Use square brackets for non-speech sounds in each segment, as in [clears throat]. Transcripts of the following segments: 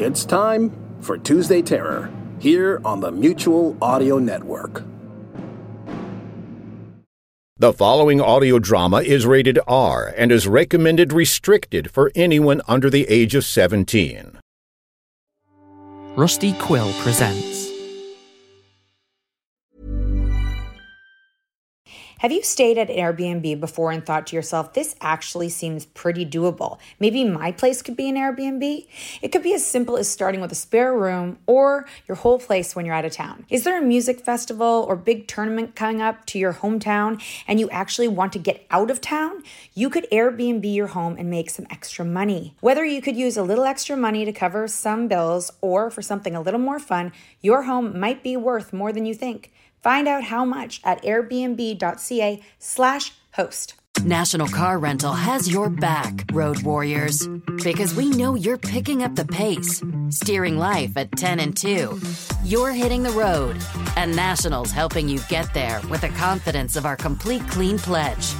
It's time for Tuesday Terror here on the Mutual Audio Network. The following audio drama is rated R and is recommended restricted for anyone under the age of 17. Rusty Quill presents Have you stayed at Airbnb before and thought to yourself, this actually seems pretty doable? Maybe my place could be an Airbnb? It could be as simple as starting with a spare room or your whole place when you're out of town. Is there a music festival or big tournament coming up to your hometown and you actually want to get out of town? You could Airbnb your home and make some extra money. Whether you could use a little extra money to cover some bills or for something a little more fun, your home might be worth more than you think. Find out how much at airbnb.ca slash host. National Car Rental has your back, road warriors. Because we know you're picking up the pace, steering life at 10 and 2. You're hitting the road, and National's helping you get there with the confidence of our complete clean pledge.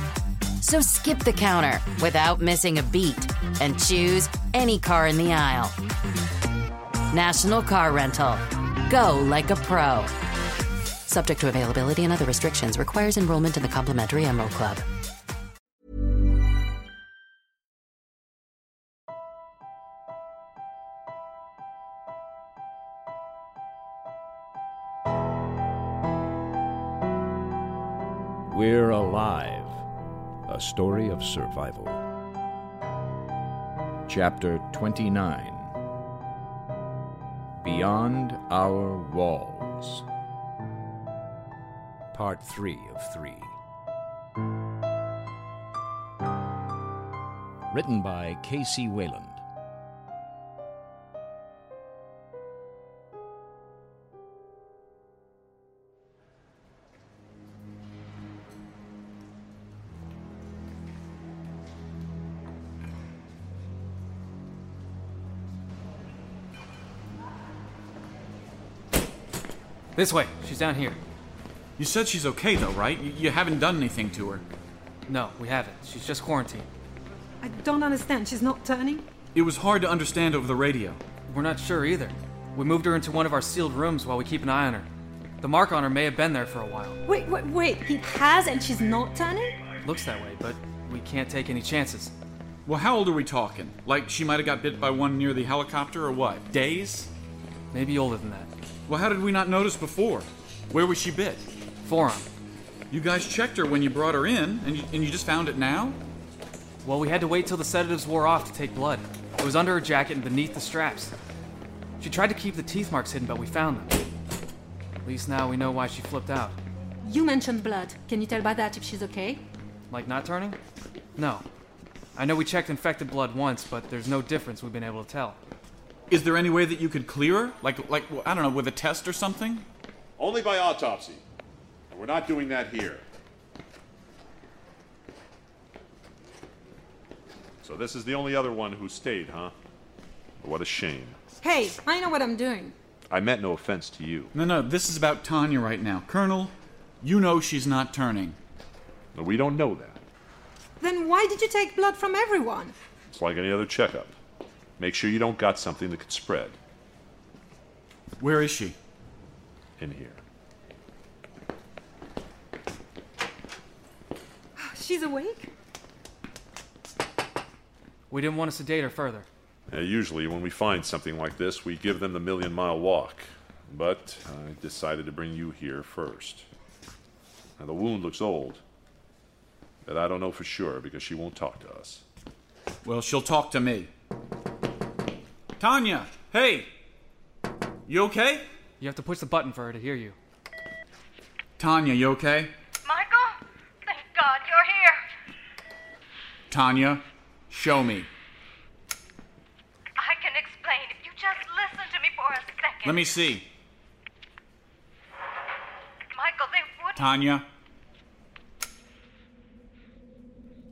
So skip the counter without missing a beat and choose any car in the aisle. National Car Rental. Go like a pro. Subject to availability and other restrictions, requires enrollment in the complimentary Emerald Club. We're Alive A Story of Survival. Chapter 29 Beyond Our Walls. Part 3 of 3. Written by K.C. Wayland. This way. She's down here. You said she's okay, though, right? You, you haven't done anything to her. No, we haven't. She's just quarantined. I don't understand. She's not turning? It was hard to understand over the radio. We're not sure either. We moved her into one of our sealed rooms while we keep an eye on her. The mark on her may have been there for a while. Wait, wait, wait. He has and she's not turning? Looks that way, but we can't take any chances. Well, how old are we talking? Like she might have got bit by one near the helicopter or what? Days? Maybe older than that. Well, how did we not notice before? Where was she bit? Forearm. You guys checked her when you brought her in, and you, and you just found it now? Well, we had to wait till the sedatives wore off to take blood. It was under her jacket and beneath the straps. She tried to keep the teeth marks hidden, but we found them. At least now we know why she flipped out. You mentioned blood. Can you tell by that if she's okay? Like not turning? No. I know we checked infected blood once, but there's no difference we've been able to tell. Is there any way that you could clear her? Like, like I don't know, with a test or something? Only by autopsy. And we're not doing that here. So this is the only other one who stayed, huh? What a shame. Hey, I know what I'm doing. I meant no offense to you. No, no, this is about Tanya right now. Colonel, you know she's not turning. No, we don't know that. Then why did you take blood from everyone? It's like any other checkup. Make sure you don't got something that could spread. Where is she? In here. She's awake? We didn't want to sedate her further. Uh, usually, when we find something like this, we give them the million mile walk. But I decided to bring you here first. Now, the wound looks old. But I don't know for sure because she won't talk to us. Well, she'll talk to me. Tanya, hey! You okay? You have to push the button for her to hear you. Tanya, you okay? Tanya, show me. I can explain if you just listen to me for a second. Let me see. Michael, they would. Tanya.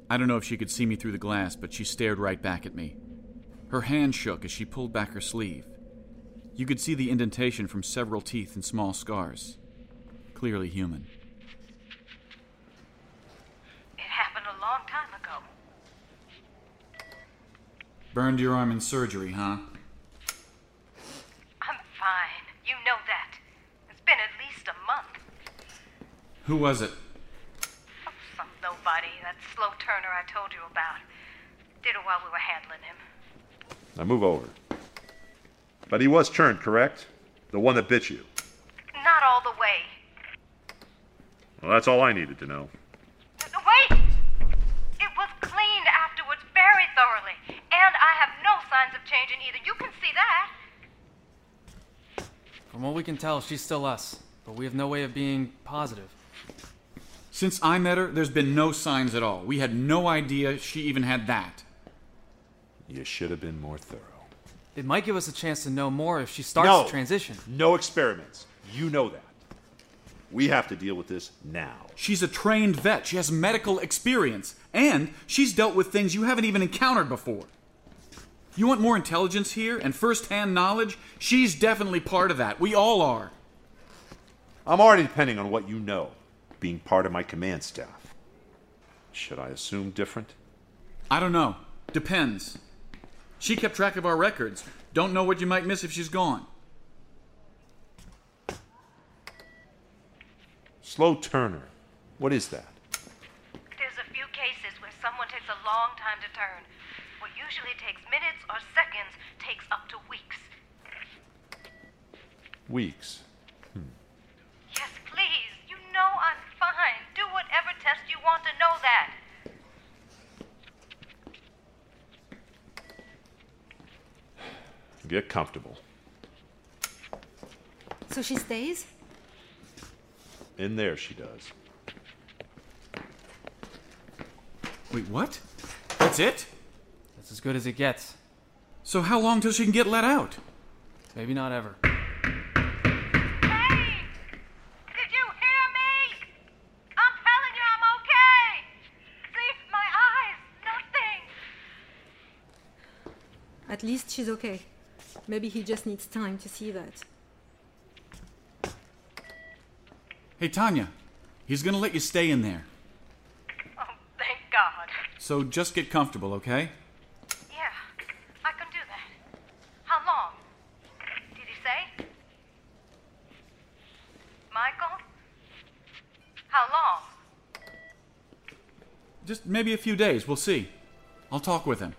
I don't know if she could see me through the glass, but she stared right back at me. Her hand shook as she pulled back her sleeve. You could see the indentation from several teeth and small scars. Clearly human. Burned your arm in surgery, huh? I'm fine. You know that. It's been at least a month. Who was it? Some nobody, that slow turner I told you about. Did it while we were handling him. Now move over. But he was turned, correct? The one that bit you. Not all the way. Well, that's all I needed to know. We can tell, she's still us, but we have no way of being positive. Since I met her, there's been no signs at all. We had no idea she even had that. You should have been more thorough. It might give us a chance to know more if she starts no. to transition. No experiments. You know that. We have to deal with this now. She's a trained vet. She has medical experience. And she's dealt with things you haven't even encountered before. You want more intelligence here and first hand knowledge? She's definitely part of that. We all are. I'm already depending on what you know, being part of my command staff. Should I assume different? I don't know. Depends. She kept track of our records. Don't know what you might miss if she's gone. Slow Turner. What is that? There's a few cases where someone takes a long time to turn. What usually takes minutes or seconds takes up to weeks. Weeks. Hmm. Yes, please. You know I'm fine. Do whatever test you want to know that. Get comfortable. So she stays? In there, she does. Wait, what? That's it? That's as good as it gets. So how long till she can get let out? Maybe not ever. Hey! Did you hear me? I'm telling you I'm okay. See, my eyes, nothing. At least she's okay. Maybe he just needs time to see that. Hey, Tanya. He's gonna let you stay in there. Oh, thank God. So just get comfortable, okay? Yeah, I can do that. How long? Did he say? Michael? How long? Just maybe a few days. We'll see. I'll talk with him.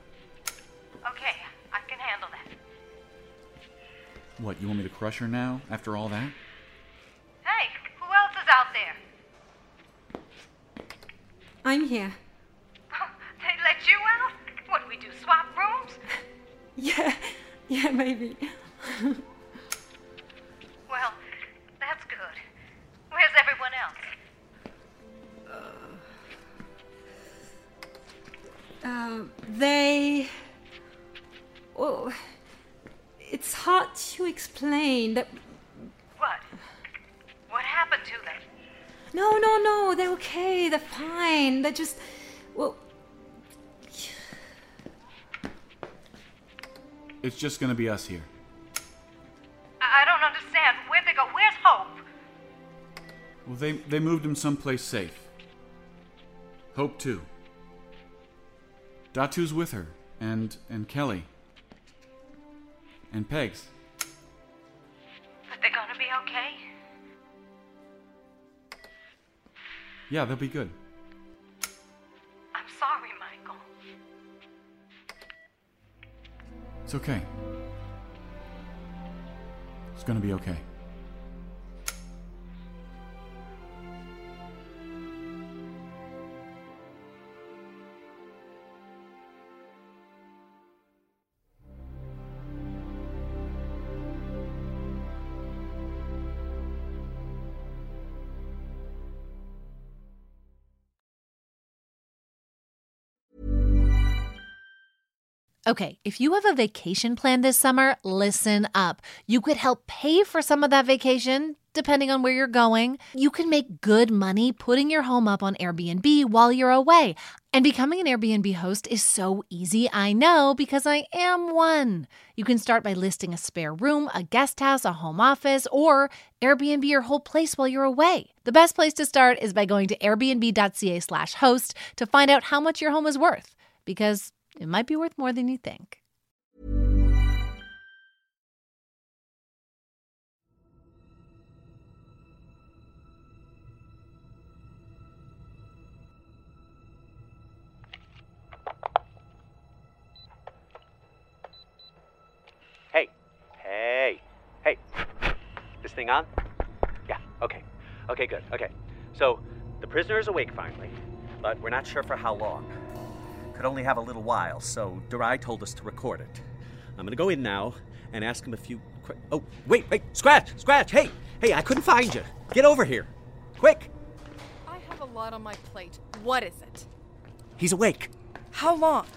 Okay, I can handle that. What, you want me to crush her now, after all that? Hey, who else is out there? I'm here. [laughs] They let you out? What do we do, swap rooms? [laughs] Yeah, yeah, maybe. [laughs] explain. That What? What happened to them? no, no, no. They're okay. They're fine. They're just. Well, It's just gonna be us here. I I don't understand. Where'd they go? Where's Hope? Well, they, they moved him someplace safe. Hope, too. Datu's with her, and, and Kelly. And Pegs. Yeah, they'll be good. I'm sorry, Michael. It's okay. It's gonna be okay. Okay, if you have a vacation plan this summer, listen up. You could help pay for some of that vacation, depending on where you're going. You can make good money putting your home up on Airbnb while you're away. And becoming an Airbnb host is so easy, I know, because I am one. You can start by listing a spare room, a guest house, a home office, or Airbnb your whole place while you're away. The best place to start is by going to airbnb.ca/slash host to find out how much your home is worth, because it might be worth more than you think. Hey, hey, hey. This thing on? Yeah, okay. Okay, good. Okay. So, the prisoner is awake finally, but we're not sure for how long. Could only have a little while, so Durai told us to record it. I'm gonna go in now and ask him a few. Qu- oh, wait, wait, Scratch, Scratch, hey, hey, I couldn't find you. Get over here, quick. I have a lot on my plate. What is it? He's awake. How long?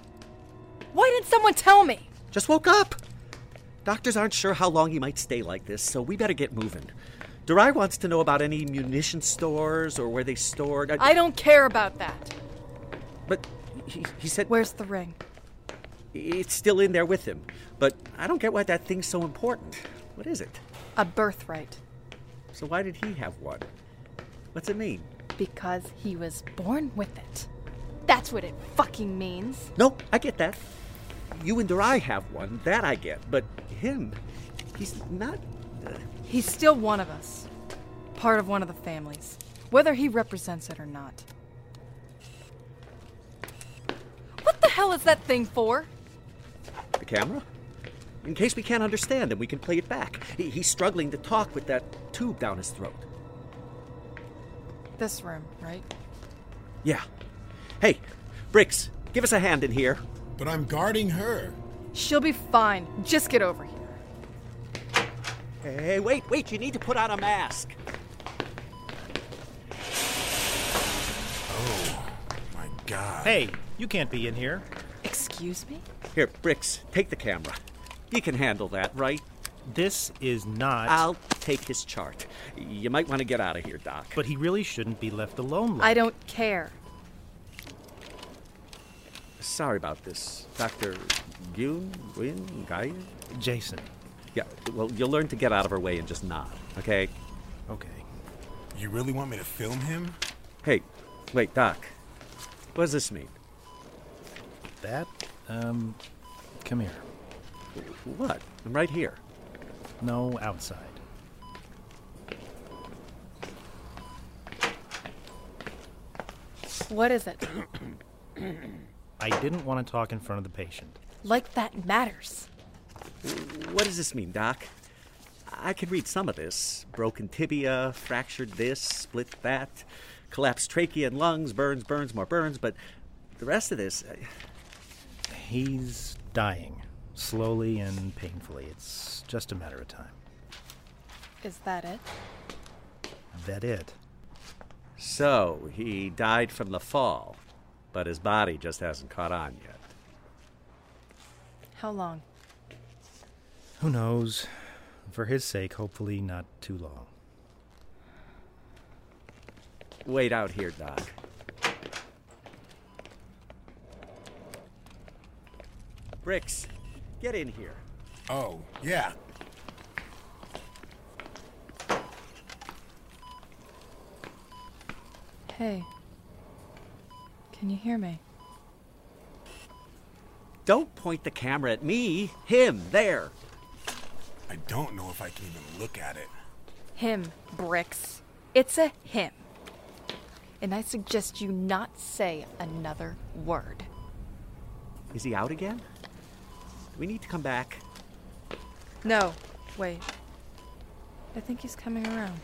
Why didn't someone tell me? Just woke up. Doctors aren't sure how long he might stay like this, so we better get moving. Durai wants to know about any munition stores or where they stored. I don't care about that. But he, he said. Where's the ring? It's still in there with him. But I don't get why that thing's so important. What is it? A birthright. So why did he have one? What's it mean? Because he was born with it. That's what it fucking means. No, I get that. You and Durai have one, that I get. But him, he's not. Uh... He's still one of us. Part of one of the families. Whether he represents it or not. What the hell is that thing for? The camera? In case we can't understand him, we can play it back. He's struggling to talk with that tube down his throat. This room, right? Yeah. Hey, Bricks, give us a hand in here. But I'm guarding her. She'll be fine. Just get over here. Hey, wait, wait, you need to put on a mask. Oh, my God. Hey, you can't be in here. Excuse me? Here, Bricks, take the camera. You can handle that, right? This is not. I'll take his chart. You might want to get out of here, Doc. But he really shouldn't be left alone. Like. I don't care. Sorry about this, Dr. Yoon, Win, Guy? Jason. Yeah, well, you'll learn to get out of her way and just nod, okay? Okay. You really want me to film him? Hey, wait, Doc. What does this mean? That? Um, come here. What? I'm right here. No, outside. What is it? [clears throat] I didn't want to talk in front of the patient. Like that matters. What does this mean, Doc? I can read some of this. Broken tibia, fractured this, split that, collapsed trachea and lungs, burns, burns, more burns, but the rest of this. I... He's dying. Slowly and painfully. It's just a matter of time. Is that it? That it. So, he died from the fall, but his body just hasn't caught on yet. How long? Who knows? For his sake, hopefully not too long. Wait out here, Doc. Bricks, get in here. Oh, yeah. Hey. Can you hear me? Don't point the camera at me. Him, there. I don't know if I can even look at it. Him, Bricks. It's a him. And I suggest you not say another word. Is he out again? Do We need to come back. No, wait. I think he's coming around.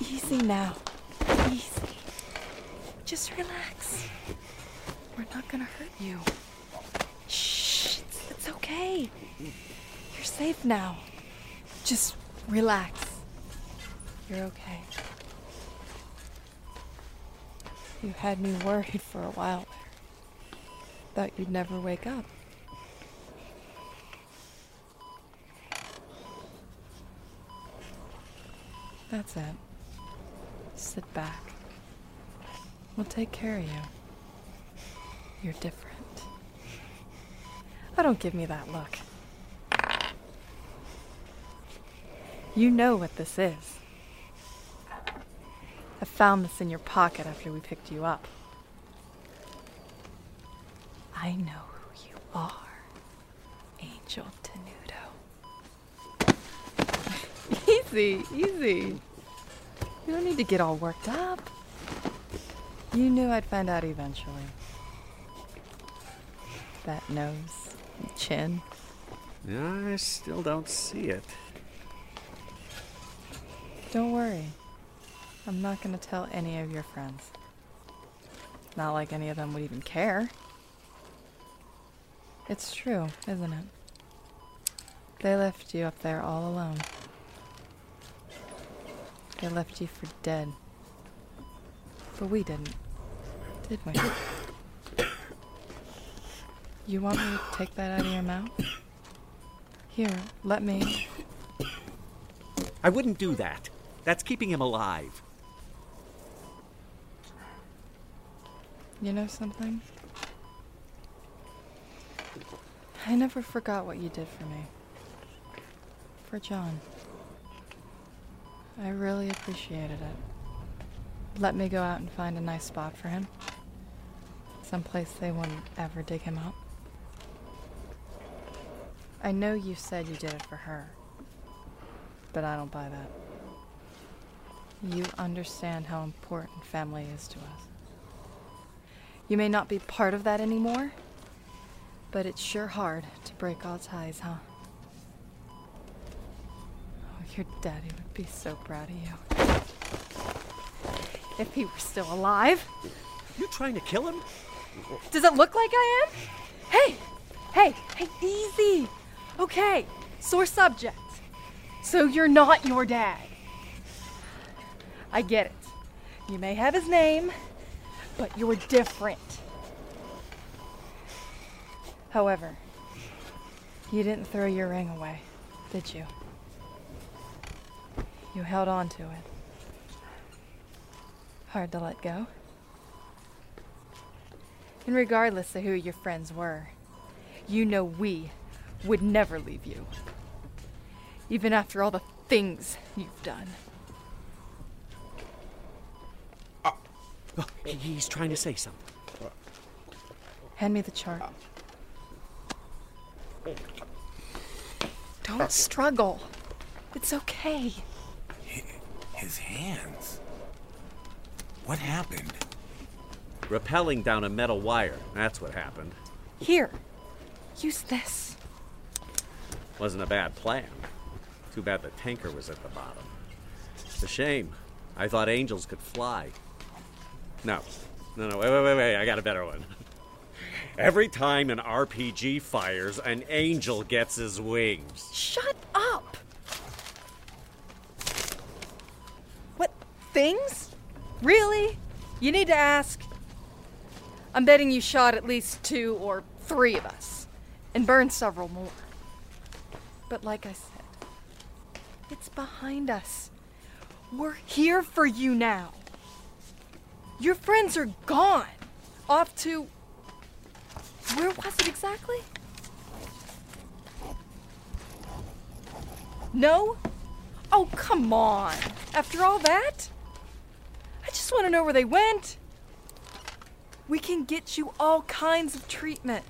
Easy now. Easy. Just relax. We're not gonna hurt you. Shh, it's, it's okay. You're safe now. Just relax. You're okay. You had me worried for a while. Thought you'd never wake up. That's it. Sit back. We'll take care of you. You're different. Oh, don't give me that look. You know what this is. I found this in your pocket after we picked you up. I know who you are, Angel Tenuto. [laughs] easy, easy. You don't need to get all worked up. You knew I'd find out eventually. That nose, chin. I still don't see it. Don't worry. I'm not to tell any of your friends. Not like any of them would even care. It's true, isn't it? They left you up there all alone. They left you for dead. But we didn't, did we? [coughs] You want me to take that out of your mouth? Here, let me. I wouldn't do that. That's keeping him alive. You know something? I never forgot what you did for me. For John. I really appreciated it. Let me go out and find a nice spot for him. Someplace they wouldn't ever dig him up. I know you said you did it for her, but I don't buy that. You understand how important family is to us. You may not be part of that anymore, but it's sure hard to break all ties, huh? Oh, your daddy would be so proud of you. If he were still alive. You trying to kill him? Does it look like I am? Hey! Hey! Hey, easy! Okay, sore subject. So you're not your dad. I get it. You may have his name, but you're different. However, you didn't throw your ring away, did you? You held on to it. Hard to let go. And regardless of who your friends were, you know we would never leave you. Even after all the things you've done. Oh, he's trying to say something. Hand me the chart. Don't oh. struggle. It's okay. His hands. What happened? Rappelling down a metal wire. That's what happened. Here. Use this. Wasn't a bad plan. Too bad the tanker was at the bottom. It's a shame. I thought angels could fly. No. No, no, wait, wait, wait, wait. I got a better one. Every time an RPG fires, an angel gets his wings. Shut up! What things? Really? You need to ask? I'm betting you shot at least two or three of us and burned several more. But like I said, it's behind us. We're here for you now. Your friends are gone. Off to. Where was it exactly? No? Oh, come on. After all that? I just want to know where they went. We can get you all kinds of treatment.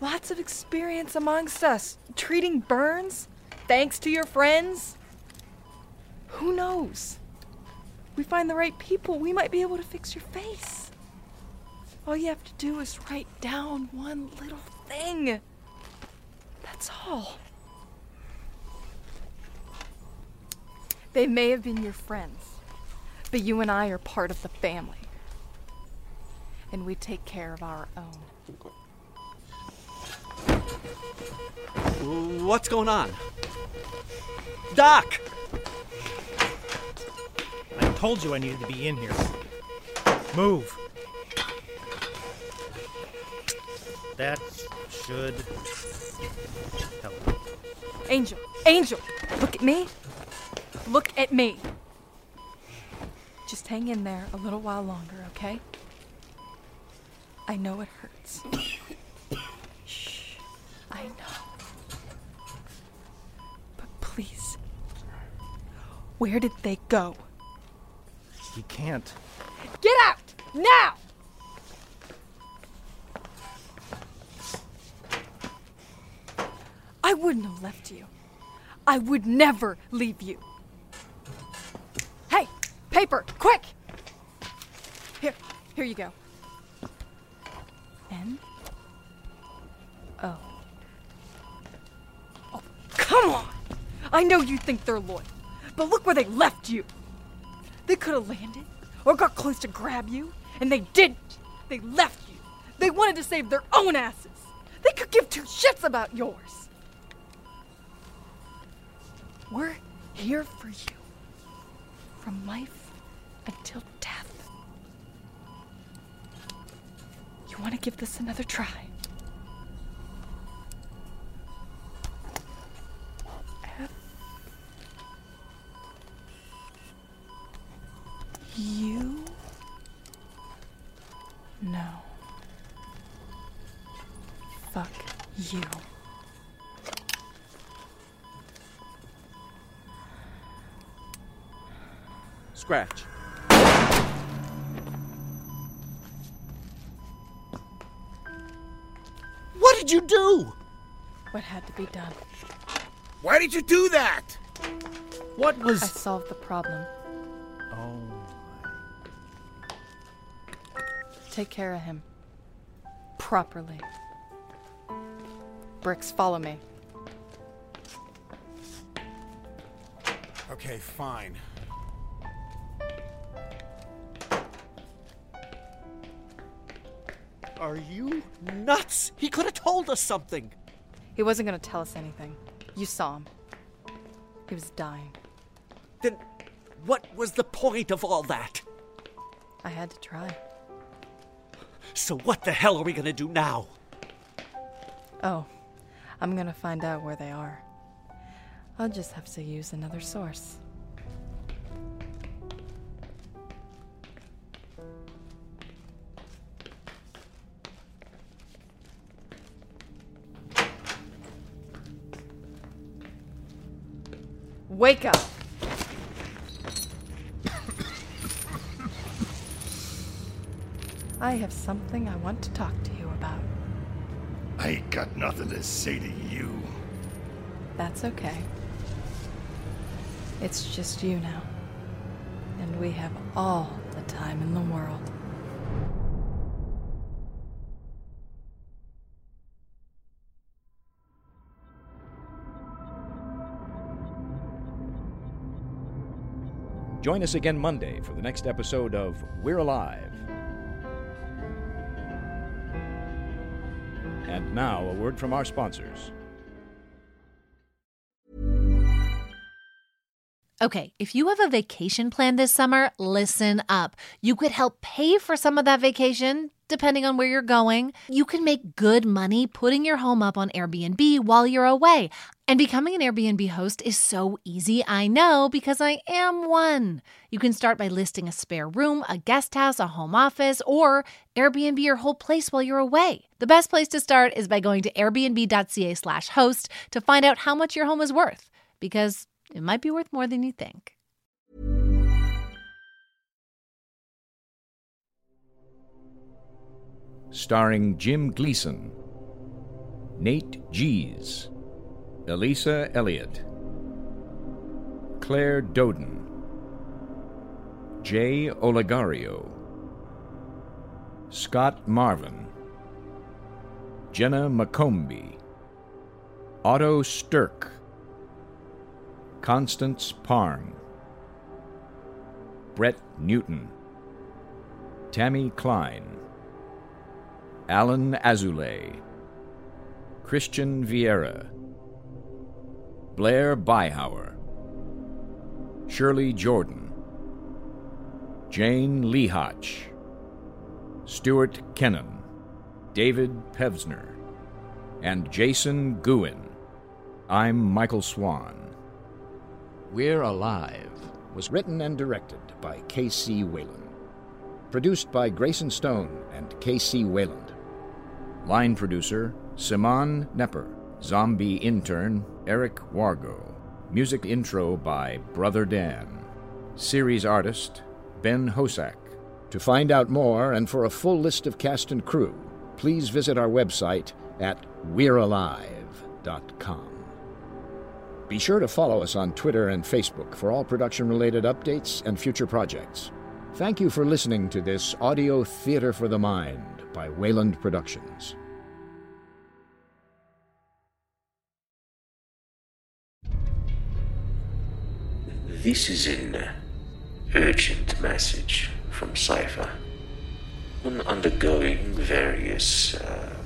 Lots of experience amongst us treating burns, thanks to your friends. Who knows? We find the right people, we might be able to fix your face. All you have to do is write down one little thing. That's all. They may have been your friends, but you and I are part of the family. And we take care of our own. What's going on? Doc! I told you I needed to be in here. Move. That should help. Angel, Angel, look at me. Look at me. Just hang in there a little while longer, okay? I know it hurts. [coughs] Shh. I know. But please. Where did they go? He can't. Get out! Now! I wouldn't have left you. I would never leave you. Hey, paper, quick! Here, here you go. N O. Oh, come on! I know you think they're loyal, but look where they left you. They could have landed or got close to grab you, and they didn't. They left you. They wanted to save their own asses. They could give two shits about yours. We're here for you. From life until death. You want to give this another try? Scratch. What did you do? What had to be done? Why did you do that? What was. I solved the problem. Oh. Take care of him. Properly. Bricks, follow me. Okay, fine. Are you nuts? He could have told us something. He wasn't going to tell us anything. You saw him. He was dying. Then what was the point of all that? I had to try. So what the hell are we gonna do now? Oh, I'm going to find out where they are. I'll just have to use another source. Wake up! I have something I want to talk to you about. I ain't got nothing to say to you. That's okay. It's just you now. And we have all the time in the world. Join us again Monday for the next episode of We're Alive. And now, a word from our sponsors. Okay, if you have a vacation plan this summer, listen up. You could help pay for some of that vacation, depending on where you're going. You can make good money putting your home up on Airbnb while you're away. And becoming an Airbnb host is so easy, I know, because I am one. You can start by listing a spare room, a guest house, a home office, or Airbnb your whole place while you're away. The best place to start is by going to airbnb.ca/slash host to find out how much your home is worth, because it might be worth more than you think. Starring Jim Gleason, Nate Gies, Elisa Elliott, Claire Doden, Jay Olegario, Scott Marvin, Jenna McCombie, Otto Stirk, Constance Parng, Brett Newton, Tammy Klein, Alan Azoulay, Christian Vieira, Blair Byhauer, Shirley Jordan, Jane Lehotch, Stuart Kennan, David Pevsner, and Jason Guin. I'm Michael Swan. We're Alive was written and directed by K.C. Wayland. Produced by Grayson Stone and K.C. Wayland. Line producer Simon Nepper. Zombie intern Eric Wargo. Music intro by Brother Dan. Series artist Ben Hosak. To find out more and for a full list of cast and crew, please visit our website at we'realive.com. Be sure to follow us on Twitter and Facebook for all production related updates and future projects. Thank you for listening to this audio theater for the mind by Wayland Productions. This is an urgent message from Cypher. When undergoing various uh,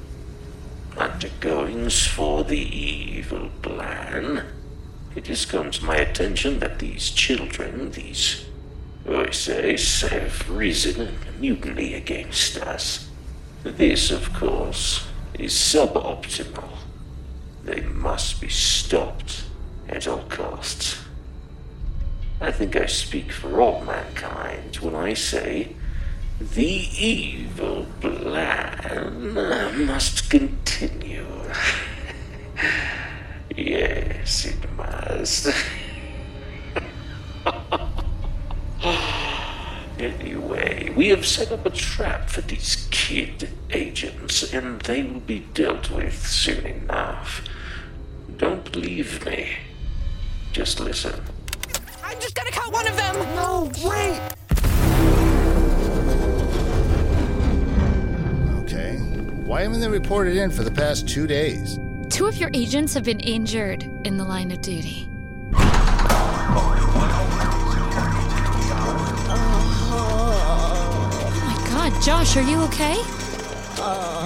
undergoings for the evil plan, it has come to my attention that these children, these Oises, have risen in mutiny against us. This, of course, is suboptimal. They must be stopped at all costs. I think I speak for all mankind when I say the evil plan must continue. [laughs] yes, it [laughs] anyway, we have set up a trap for these kid agents, and they will be dealt with soon enough. Don't believe me. Just listen. I'm just gonna cut one of them! No, wait! Okay. Why haven't they reported in for the past two days? Two of your agents have been injured in the line of duty. Oh my god, Josh, are you okay?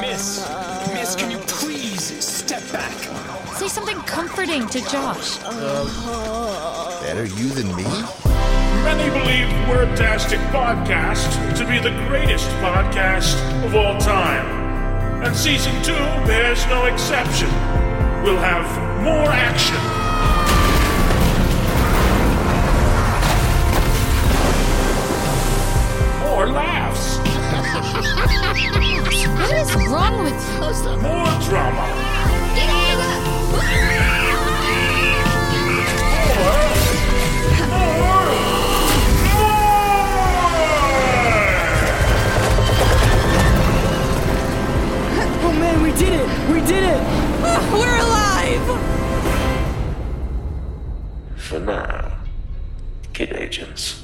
Miss, Miss, can you please step back? Say something comforting to Josh. Better you than me? Many believe Wordtastic Podcast to be the greatest podcast of all time. And season two bears no exception. We'll have more action. More laughs. [laughs] what is wrong with you? More drama. We did it! We did it! we're alive! For now, kid agents. For now.